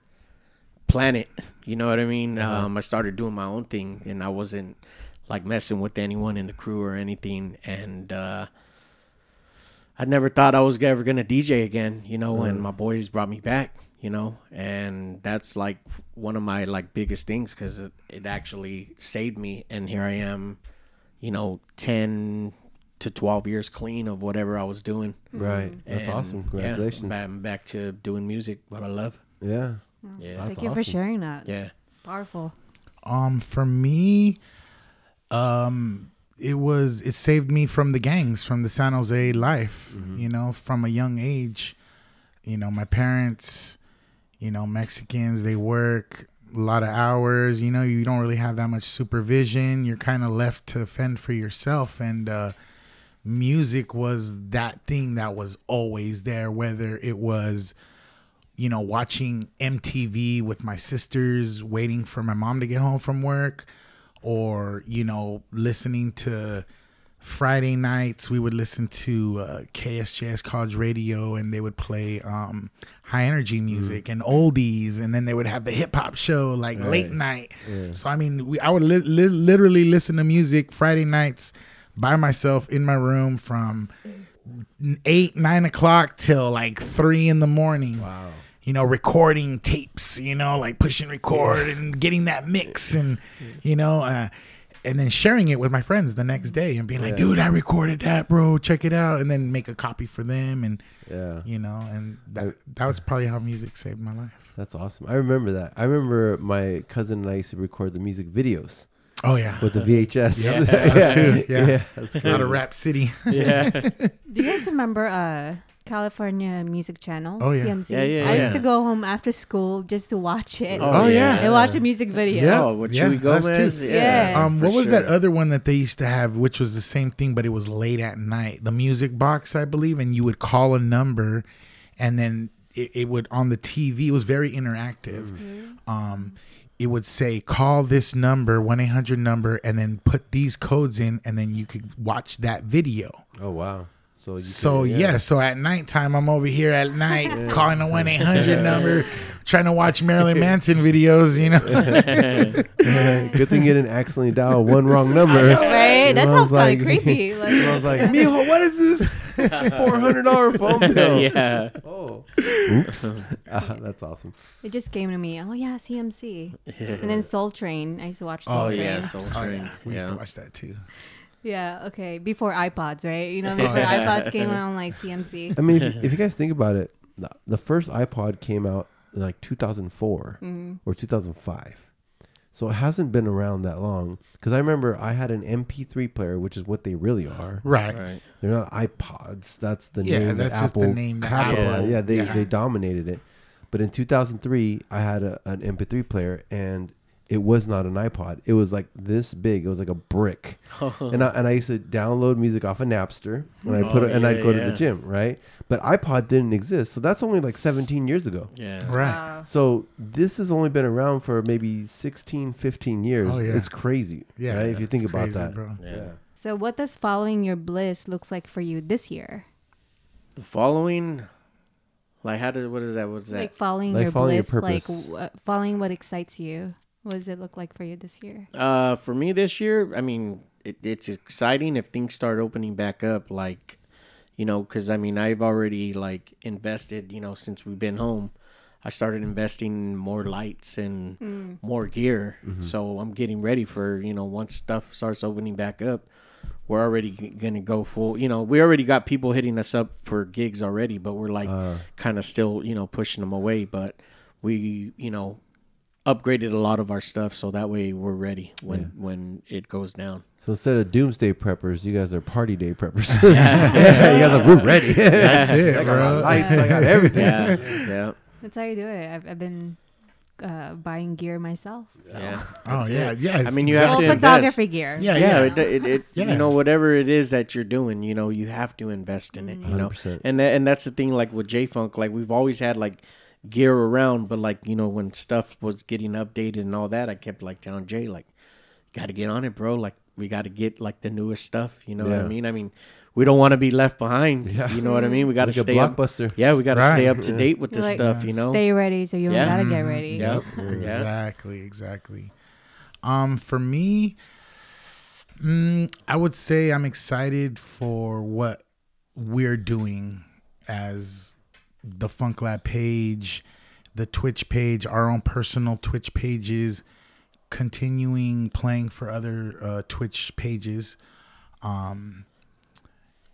planet. <laughs> You know what I mean? Uh-huh. Um, I started doing my own thing, and I wasn't like messing with anyone in the crew or anything. And uh, I never thought I was ever gonna DJ again. You know, and my boys brought me back. You know, and that's like one of my like biggest things because it, it actually saved me. And here I am, you know, ten to twelve years clean of whatever I was doing. Right. That's And, awesome. yeah, Congratulations. I'm back to doing music, what I love. Yeah. Yeah, That's Thank you for sharing that. yeah. It's powerful. Um, for me, um, it was it saved me from the gangs, from the San Jose life. You know, from a young age. You know, my parents, you know, Mexicans, they work a lot of hours. You know, you don't really have that much supervision. You're kind of left to fend for yourself, and uh, music was that thing that was always there. Whether it was you know, watching MTV with my sisters, waiting for my mom to get home from work, or, you know, listening to Friday nights, we would listen to uh, KSJS College Radio and they would play um, high energy music and oldies, and then they would have the hip hop show like late night. So, I mean, we, I would li- li- literally listen to music Friday nights by myself in my room from eight, nine o'clock till like three in the morning Wow. you know, recording tapes, you know, like pushing record and getting that mix and, you know, uh, and then sharing it with my friends the next day and being like, Yeah. dude, I recorded that, bro. Check it out. And then make a copy for them. And, Yeah. you know, and that, that was probably how music saved my life. That's awesome. I remember that. I remember my cousin and I used to record the music videos Oh, yeah. with the VHS. Yeah, <laughs> us too. <laughs> Yeah. yeah that's A crazy. lot of Rap City. Yeah. <laughs> Do you guys remember uh California Music Channel? Oh, yeah. CMC. Yeah, yeah, I used yeah. to go home after school just to watch it Oh, yeah. and watch a music video. Yeah. Oh, with Yeah, Chuy us too. Gomez. Yeah. Um, what was sure. that other one that they used to have, which was the same thing, but it was late at night? The music box, I believe, and you would call a number, and then it, it would on the TV. It was very interactive. Um, it would say call this number, one eight hundred number, and then put these codes in, and then you could watch that video. Oh wow. So you So could- yeah. so at nighttime, I'm over here at night <laughs> calling the one eight hundred <laughs> number, trying to watch Marilyn <laughs> Manson videos. You know. Good thing you didn't accidentally dial one wrong number. Right? That sounds kind of like- creepy. I Like, was like, Mijo, what is this? <laughs> Four hundred dollar <laughs> phone bill. yeah. Oh. Oops. <laughs> Ah, that's awesome. it just came to me. Oh yeah, CMC. And then Soul Train. I used to watch Soul Oh, Train. yeah. Soul Oh Train. yeah, we used to watch that too. Yeah, okay. Before iPods, right? You know, before yeah. iPods came out on like CMC. I mean, if, if you guys think about it, the, the first iPod came out in like 2004 Mm-hmm. or 2005. So it hasn't been around that long. Because I remember I had an MP3 player, which is what they really are. Right. Right. They're not iPods. That's the Yeah, name that's that just the name that. Apple- Yeah, they, yeah. they dominated it. But in 2003, I had a, an MP3 player, and it was not an iPod. It was like this big. It was like a brick. <laughs> and I and I used to download music off of Napster, and I put Oh, it, and I'd yeah, go to the gym, right? But iPod didn't exist, so that's only like 17 years ago. Yeah. Right. Wow. So this has only been around for maybe 16, 15 years. Oh, yeah. It's crazy, Yeah. right? If you think about crazy, that, bro. Yeah. So what does following your bliss looks like for you this year? The following, like, how did what is that? What's that? Like following Like your following your bliss, like w- following what excites you. What does it look like for you this year? Uh, for me this year, I mean, it, it's exciting if things start opening back up. Like, you know, because I mean, I've already like invested. You know, since we've been home, I started investing in more lights and more gear. So I'm getting ready for you know once stuff starts opening back up. We're already g- gonna go full. You know, we already got people hitting us up for gigs already, but we're like Uh, kind of still you know pushing them away. But we you know upgraded a lot of our stuff so that way we're ready when when it goes down. So instead of doomsday preppers, you guys are party day preppers. <laughs> <laughs> yeah, you guys are we're ready. <laughs> That's it, I got bro. lights. I got everything. Yeah, yeah, That's how you do it. I've, I've been uh, buying gear myself. So. yeah. Oh yeah, yeah. I mean, you have Well, to invest. photography gear. Yeah, yeah, yeah. it, it, it Yeah. you know whatever it is that you're doing, you know, you have to invest in it, you know. 100%. And that, and that's the thing like with J Funk, like we've always had like gear around, but like, you know, when stuff was getting updated and all that, I kept like telling Jay like got to get on it, bro. Like we got to get like the newest stuff, you know what I mean? I mean, we don't want to be left behind, Yeah. you know what I mean? We got to Like a stay up. blockbuster. Yeah, we got to stay up to Yeah. date with You're this like, stuff, you know. Stay ready so you Yeah. gotta get Mhm. ready. Yep. Exactly, exactly. Um, for me, mm, I would say I'm excited for what we're doing as the Funk Lab page, the Twitch page, our own personal Twitch pages, continuing playing for other uh, Twitch pages. Um,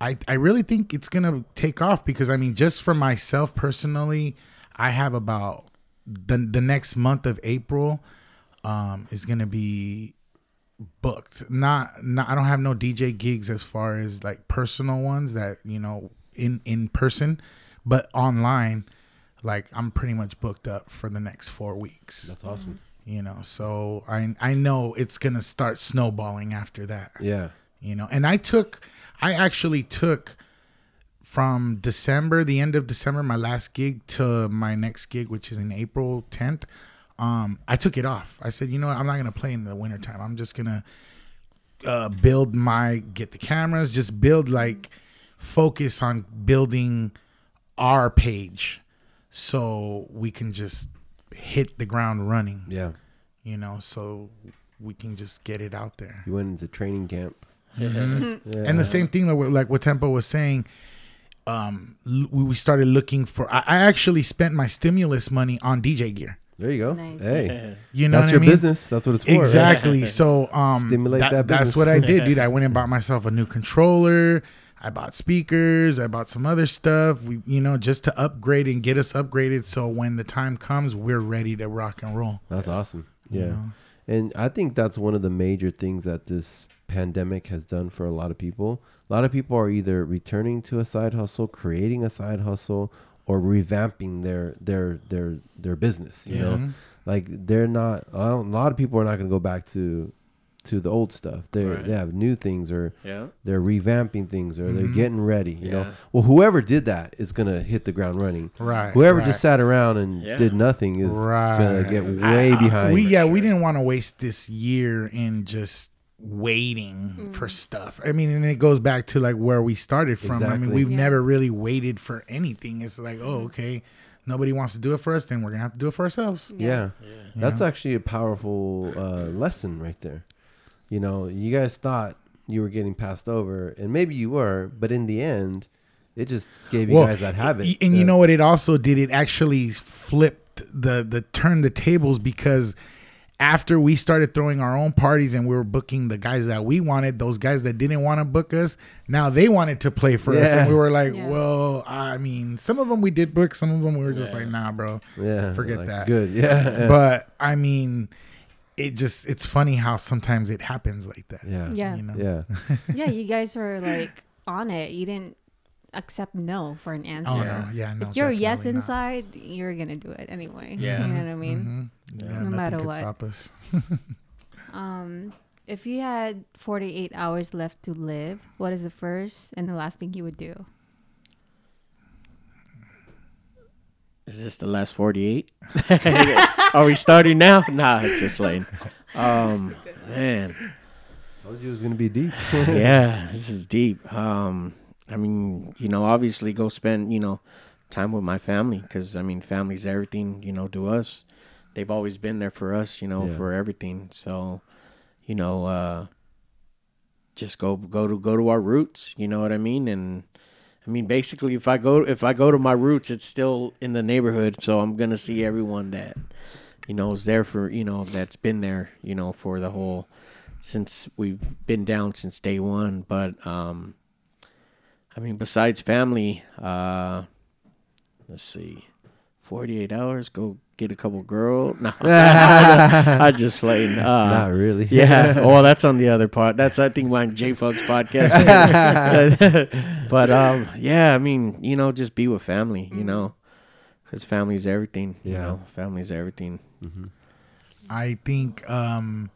I I really think it's gonna take off because I mean, just for myself personally, I have about the the next month of April um, is gonna be booked. Not not I don't have no DJ gigs as far as like personal ones that you know in in person, but online. Like I'm pretty much booked up for the next four weeks. That's awesome. You know, so I I know it's gonna start snowballing after that Yeah. you know and i took i actually took from december the end of december my last gig to my next gig which is in april 10th um i took it off i said you know what i'm not gonna play in the wintertime i'm just gonna uh build my get the cameras just build like focus on building our page so we can just hit the ground running Yeah. you know so we can just get it out there You went into training camp. Mm-hmm. Yeah. and the same thing like what, like what Tempo was saying, um, l- we we started looking for. I, I actually spent my stimulus money on DJ gear. There you go. Nice. Hey, You know that's what your I mean? business. That's what it's for. right? Exactly. <laughs> So um, Stimulate that- that that's what I did, dude. I went and bought myself a new controller. I bought speakers. I bought some other stuff. We, you know, just to upgrade and get us upgraded. So when the time comes, we're ready to rock and roll. That's awesome. you Yeah. know? And I think that's one of the major things that this pandemic has done for a lot of people. A lot of people are either returning to a side hustle, creating a side hustle, or revamping their their their their business. You know, Mhm. like they're not. I don't, a lot of people are not going to go back to to the old stuff. They Right. they have new things, or Yeah. they're revamping things, or they're Mhm. getting ready. You know, well, whoever did that is going to hit the ground running. Right. Whoever right. just sat around and Yeah. did nothing is Right. gonna get way I- behind. We yeah, we didn't want to waste this year in just waiting for stuff. I mean, and it goes back to like where we started from. I mean, we've Yeah. never really waited for anything. It's like, oh, okay, nobody wants to do it for us, then we're gonna have to do it for ourselves. yeah. Yeah. That's know? actually a powerful uh, lesson right there. You know, you guys thought you were getting passed over, and maybe you were, but in the end, it just gave you Well, guys that habit. y- And Yeah. you know what it also did? It actually flipped the the turned the tables because after we started throwing our own parties and we were booking the guys that we wanted, those guys that didn't want to book us, now they wanted to play for us, and we were like, Yeah. well, I mean, some of them we did book, some of them we were just Yeah. like, nah, bro. yeah, forget like, that. Good, <laughs> yeah, But I mean, it just it's funny how sometimes it happens like that. yeah, Yeah. You know? yeah. <laughs> yeah, you guys were like on it. You didn't accept no for an answer. Oh no, yeah, no. if you're a yes definitely not. inside, you're gonna do it anyway. Yeah. You know what I mean? Mhm. Yeah, No matter could what. stop us. <laughs> Um, if you had 48 hours left to live, what is the first and the last thing you would do? Is this the last 48? <laughs> Are we starting now? <laughs> Nah, it's just lame. <laughs> Um, man, Told you it was gonna be deep. yeah, this is deep. Um, I mean, you know, obviously go spend, you know, time with my family because I mean, family's everything, you know, to us. They've always been there for us, you know, Yeah. for everything. So, you know, uh, just go go to go to our roots. You know what I mean? And I mean, basically, if I go if I go to my roots, it's still in the neighborhood. So I'm gonna see everyone that you know is there for you know that's been there, you know, for the whole since we've been down since day one. But um, I mean, besides family, uh, let's see, 48 hours, go get a couple girls. <laughs> No, I <laughs> just playing. Uh, Not really. yeah. <laughs> Well, that's on the other part. That's I think my J Funk's podcast. but um, yeah, I mean, you know, just be with family. You know, because family is everything. You Yeah. know, family is everything. I think um,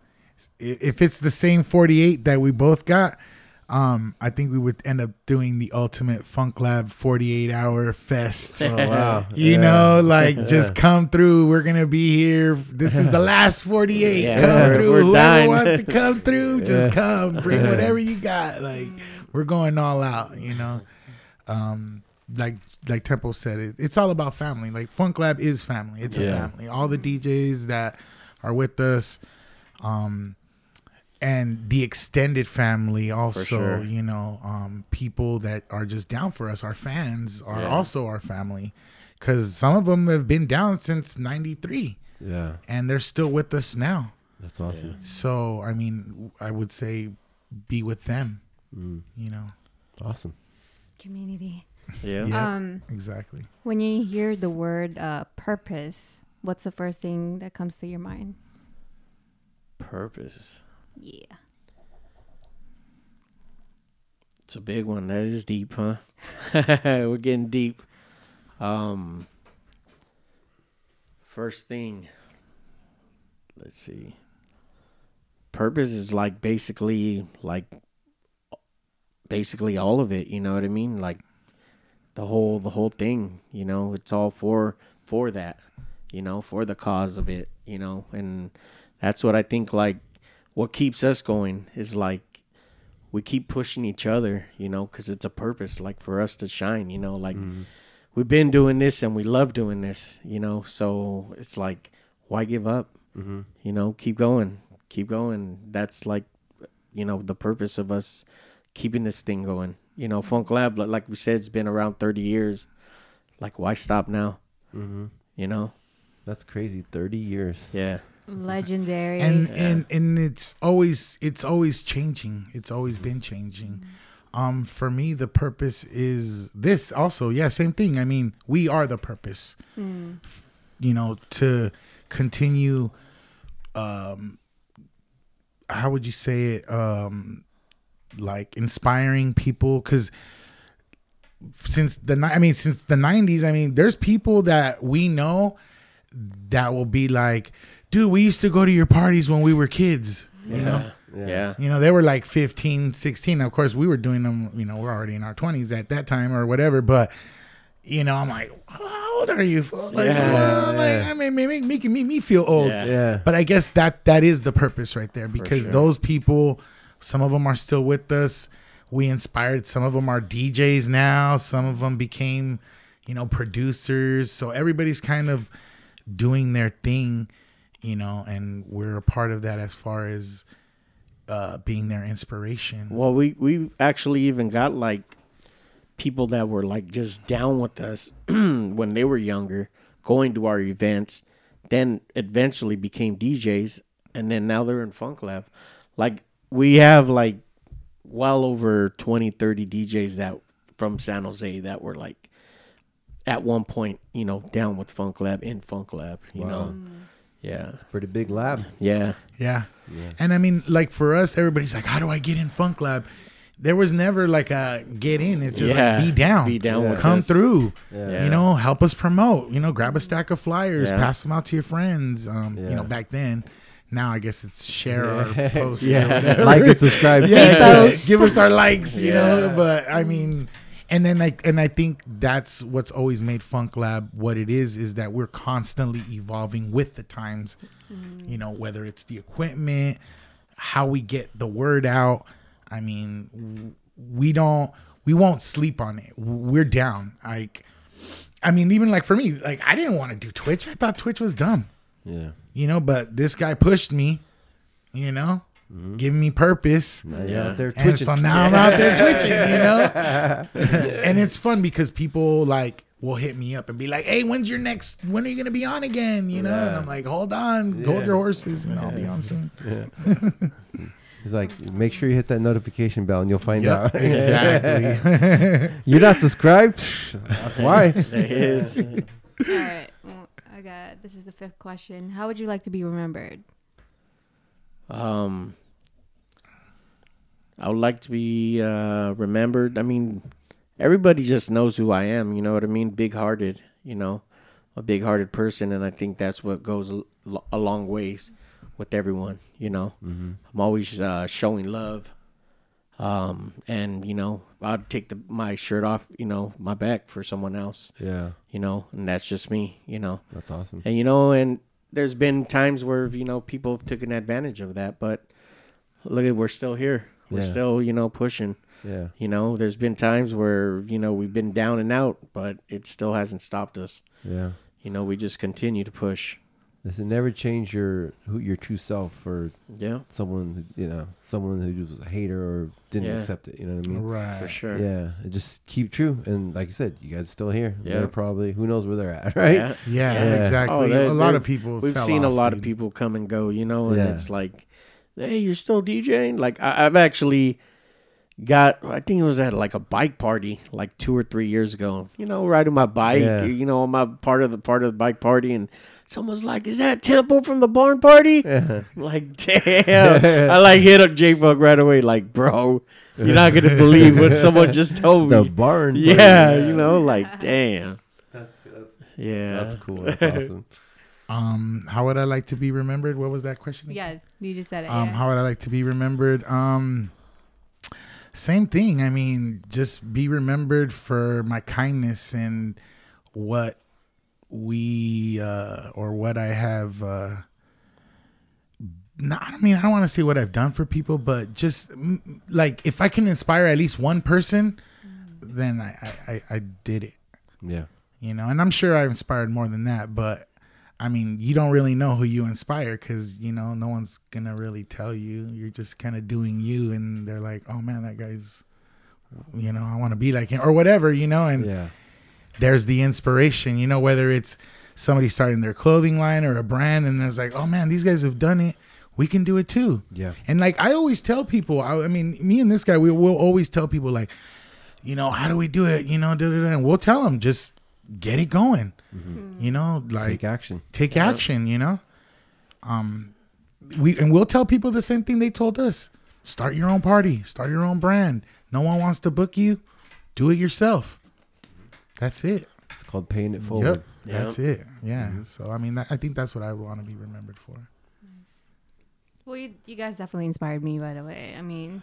if it's the same 48 that we both got, um, I think we would end up doing the ultimate Funk Lab 48 hour fest. Oh, wow. <laughs> You Yeah. know, like just come through. We're gonna be here. This is the last 48. Yeah, come through. Whoever dying. wants to come through, <laughs> just Yeah. come. Bring <laughs> whatever you got. Like we're going all out. You know, um, like like Tempo said, it, it's all about family. Like Funk Lab is family. It's a family. All the DJs that are with us, um, and the extended family also. sure. You know, um, people that are just down for us. Our fans are Yeah. also our family, because some of them have been down since '93 Yeah. and they're still with us now. That's awesome. So I mean, I would say be with them. Mm. You know, Awesome. Community. Yeah. Yeah. Um, exactly. when you hear the word uh, purpose, what's the first thing that comes to your mind? Purpose. Yeah. It's a big one. That is deep, huh? <laughs> We're getting deep. Um, first thing, let's see. Purpose is like basically like basically all of it. You know what I mean? Like the whole the whole thing. You know, it's all for for that. You know, for the cause of it. You know, and that's what I think. Like what keeps us going is like we keep pushing each other, you know, because it's a purpose, like for us to shine, you know, like we've been doing this and we love doing this, you know, so it's like, why give up? Mm-hmm. You know, keep going, keep going. That's like, you know, the purpose of us keeping this thing going. You know, Funk Lab, like we said, it's been around 30 years. Like, why stop now? Mm-hmm. You know? That's crazy. 30 years. Yeah. Legendary. And Yeah. and and it's always it's always changing. It's always been changing. Um, for me, the purpose is this. Also, yeah, same thing. I mean, we are the purpose. You know, to continue. Um, how would you say it? Um, like inspiring people because since the I mean since the 90s I mean there's people that we know that will be like dude we used to go to your parties when we were kids you know Yeah. Yeah. you know they were like 15 16 of course we were doing them you know we're already in our 20s at that time or whatever but you know I'm like how old are you fool?" like, Yeah. well, like, I mean making making me, me feel old Yeah. Yeah. but I guess that that is the purpose right there because sure. those people, some of them are still with us. We inspired some of them are DJs now. Some of them became, you know, producers. So everybody's kind of doing their thing, you know, and we're a part of that as far as uh, being their inspiration. Well, we we actually even got like people that were like just down with us <clears throat> when they were younger, going to our events, then eventually became DJs, and then now they're in Funk Lab. Like we have like well over 20, 30 DJs that from San Jose that were like at one point, you know, down with Funk Lab in Funk Lab, you Wow. know. Yeah. It's a pretty big lab. Yeah. Yeah. And I mean, like for us, everybody's like, how do I get in Funk Lab? There was never like a get in. It's just Yeah. like be down. Be down Yeah. with Come us. through. Yeah. You know, help us promote. You know, grab a stack of flyers, Yeah. pass them out to your friends. Um, Yeah. you know, back then. Now I guess it's share our Yeah. posts. <laughs> Yeah. Or whatever. like and subscribe. <laughs> yeah, Repost. give us our likes, you know. Yeah. But I mean, and then like, and I think that's what's always made Funk Lab what it is is that we're constantly evolving with the times. You know, whether it's the equipment, how we get the word out. I mean, we don't, we won't sleep on it. We're down. Like, I mean, even like for me, like I didn't want to do Twitch. I thought Twitch was dumb Yeah. you know, but this guy pushed me, you know, giving me purpose. Now you're out there And twitching. so now I'm out there <laughs> twitching, you know? and it's fun because people like will hit me up and be like, Hey, when's your next when are you gonna be on again? You know? And I'm like, Hold on, hold Yeah. your horses, and I'll be on soon. <laughs> He's <laughs> like, make sure you hit that notification bell and you'll find Yep, out. exactly. You're not subscribed? That's why. There is. All right. I got this is the fifth question. How would you like to be remembered? Um, I would like to be uh, remembered. I mean, everybody just knows who I am. You know what I mean? Big hearted. You know, a big hearted person, and I think that's what goes a, long ways with everyone. You know, Mm-hmm. I'm always uh, showing love. Um, and you know, I'd take the my shirt off, you know, my back for someone else, Yeah, you know, and that's just me, you know. that's awesome. And you know, and there's been times where you know people have taken advantage of that, but look at we're still here. We're Yeah. still you know pushing. Yeah, You know, there's been times where you know we've been down and out, but it still hasn't stopped us. yeah. You know, we just continue to push. This Listen, never change your who your true self for Yeah, someone who, you know someone who was a hater or didn't Yeah. accept it. You know what I mean? Right. for sure. Yeah, and just keep true. And like you said, you guys are still here. Yeah. They're probably who knows where they're at, <laughs> right? Yeah. Yeah, Yeah. exactly. Oh, they're- a lot they're- of people. We've fell seen a off, lot of people come and go, you know, and Yeah. it's like, hey, you're still DJing. Like I, I've actually got, I think it was at like a bike party like two or three years ago. You know, riding my bike, Yeah. you know, on my part of the part of the bike party, and someone's like, "Is that Tempo from the barn party?" Yeah. Like, damn. I like hit up J Funk right away, like, bro, you're not gonna believe what someone just told me. the barn. party. Yeah, you know, like, damn. That's that's, Yeah, that's cool. That's <laughs> awesome. Um, how would I like to be remembered? What was that question? Yeah, you just said it. Um, yeah. how would I like to be remembered? Um, same thing. I mean, just be remembered for my kindness and what we uh, or what I have. Uh, not, I mean, I don't want to say what I've done for people, but just mm, like if I can inspire at least one person, then I, I, I, I did it Yeah. you know and i'm sure i've inspired more than that but i mean you don't really know who you inspire because you know no one's gonna really tell you you're just kind of doing you and they're like oh man that guy's you know i want to be like him or whatever you know and Yeah. there's the inspiration you know whether it's somebody starting their clothing line or a brand and there's like oh man these guys have done it we can do it too Yeah. and like I always tell people, I, I mean, me and this guy, we will always tell people like, you know, how do we do it? You know, da, da, da. and we'll tell them just get it going. You know, like Take action. take action. You know, um, we and we'll tell people the same thing they told us: start your own party, start your own brand. No one wants to book you, do it yourself. That's it. It's called paying it forward. Yep, that's it. Yeah. So I mean, that, I think that's what I want to be remembered for. Well, you, you guys definitely inspired me, by the way. I mean,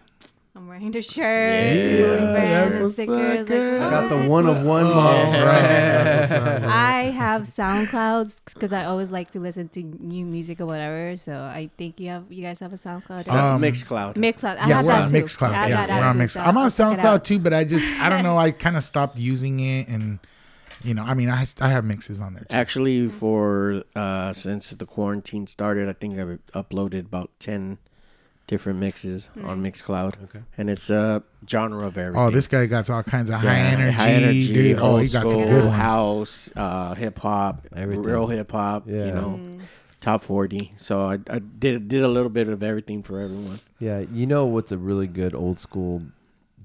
I'm wearing the shirt, Yeah, wearing that's the what's stickers. up, Like, oh, I got the one of one cool. mom. Yeah. Right. That's what's up, bro. <laughs> I have SoundClouds because I always like to listen to new music or whatever. So I think you have you guys have a SoundCloud. So, Um, Mixcloud. Mixcloud. I yeah, have we're that on too. Mixcloud. I Yeah, got that we're on too, Mix. so I'm on I'll check it SoundCloud too, but I just I don't <laughs> know. I kind of stopped using it, and you know, I mean, I I have mixes on there. Too. Actually, for uh, since the quarantine started, I think I've uploaded about ten different mixes on Mixcloud, Okay. and it's a genre of everything. Oh, this guy got all kinds of Yeah, high energy, high energy, dude. Oh, old he got some school, good ones. house, uh, hip hop, real hip hop. Yeah. You know, Mm. top forty. So I, I did did a little bit of everything for everyone. Yeah, you know what's a really good old school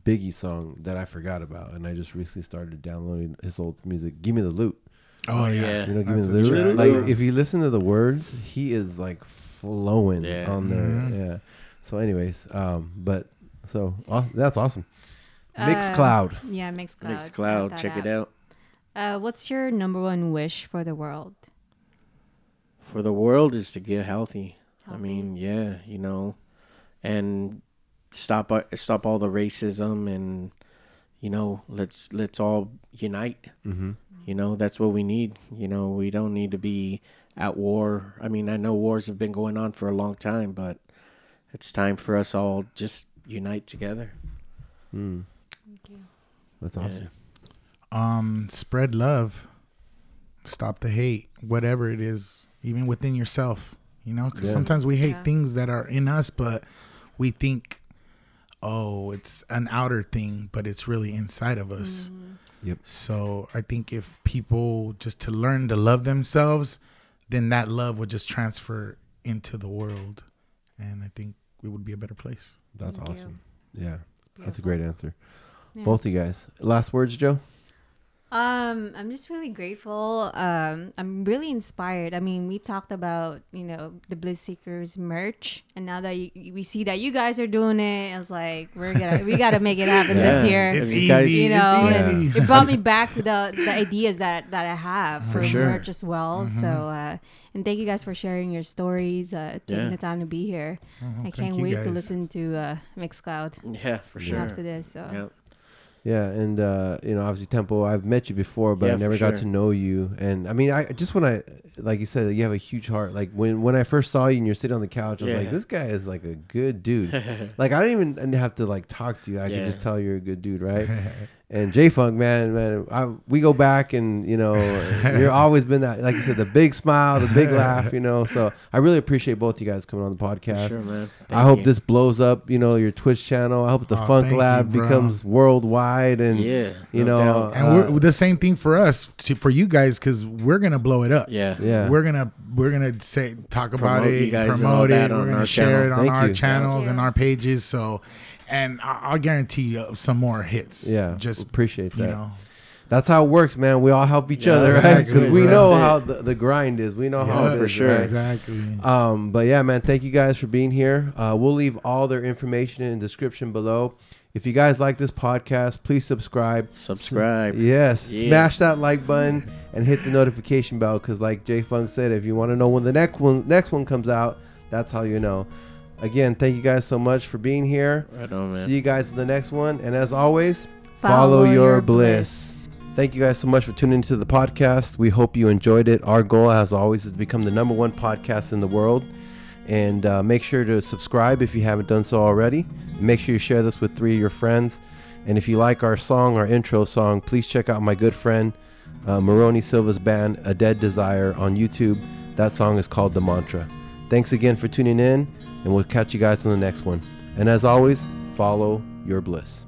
Biggie song that I forgot about, and I just recently started downloading his old music. Give me the loot. Oh yeah, yeah. You know, give me the loot. Like if you listen to the words, he is like flowing Yeah. on there. Mhm. Yeah. So, anyways, um, but so aw- that's awesome. Uh, Mixcloud. Yeah, Mixcloud. Mixcloud, check it out. Uh, what's your number one wish for the world? For the world is to get healthy. I mean, yeah, you know, and stop uh, stop all the racism and you know let's let's all unite. Mm-hmm. You know that's what we need. You know we don't need to be at war. I mean I know wars have been going on for a long time, but it's time for us all just unite together. Mm. That's Yeah. awesome. Um, spread love, stop the hate, whatever it is, even within yourself. You know, because Yeah. sometimes we hate Yeah. things that are in us, but we think, oh, it's an outer thing, but it's really inside of us. Mm. So I think if people just to learn to love themselves, then that love would just transfer into the world, and I think it would be a better place. That's Thank you. awesome. Yeah, that's a great answer. Yeah. Both you guys. Last words, Joe. Um, I'm just really grateful. Um, I'm really inspired. I mean, we talked about you know the Bliss Seekers merch, and now that you, we see that you guys are doing it, I was like, we're gonna we gotta make it happen this year. It's Have you easy. guys- you know, it's and easy. it brought me back to the the ideas that that I have for sure. merch as well. Mm-hmm. So, uh, and thank you guys for sharing your stories, uh, taking Yeah. the time to be here. Oh, I can't you wait to listen to uh, Mixcloud Yeah, for sure. after this. So. Yeah. Yeah, and uh, you know, obviously Tempo, I've met you before, but Yeah, I never for got sure. to know you. And I mean, I just when I, like you said, you have a huge heart. Like when when I first saw you and you're sitting on the couch, I was Yeah. like, this guy is like a good dude. <laughs> like I didn't even have to like talk to you. I could just tell you're a good dude, right? <laughs> and J Funk, man, man, I, we go back, and you know, <laughs> you're always been that, like you said, the big smile, the big <laughs> laugh, you know. So I really appreciate both you guys coming on the For podcast. sure, man. I hope you. this blows up, you know, your Twitch channel. I hope the Oh, Funk thank you, Lab becomes worldwide and Yeah. you no know, doubt. And Uh, we're the same thing for us, to, for you guys, because we're gonna blow it up. Yeah. yeah. We're gonna we're gonna say talk about it, guys promote it. We're gonna our share it on Thank our you. channels Thank and our pages. So, and I- I'll guarantee you some more hits. yeah, just appreciate that. you that. know, That's how it works, man. We all help each Yeah, other, right? exactly. Because we That's know it. how the, the grind is. We know how it for is, sure. right? exactly. Um, but yeah, man, thank you guys for being here. Uh, we'll leave all their information in the description below. If you guys like this podcast, please subscribe. Subscribe. Yes, Yeah. smash that like button and hit the notification bell because, like J Funk said, if you want to know when the next one next one comes out, that's how you know. Again, thank you guys so much for being here. Right on, man. See you guys in the next one, and as always, follow, your, bliss. Thank you guys so much for tuning into the podcast. We hope you enjoyed it. Our goal, as always, is to become the number one podcast in the world. And uh, make sure to subscribe if you haven't done so already. Make sure you share this with three of your friends. And if you like our song, our intro song, please check out my good friend uh, Maroni Silva's band, A Dead Desire, on YouTube. That song is called The Mantra. Thanks again for tuning in, and we'll catch you guys on the next one. And as always, follow your bliss.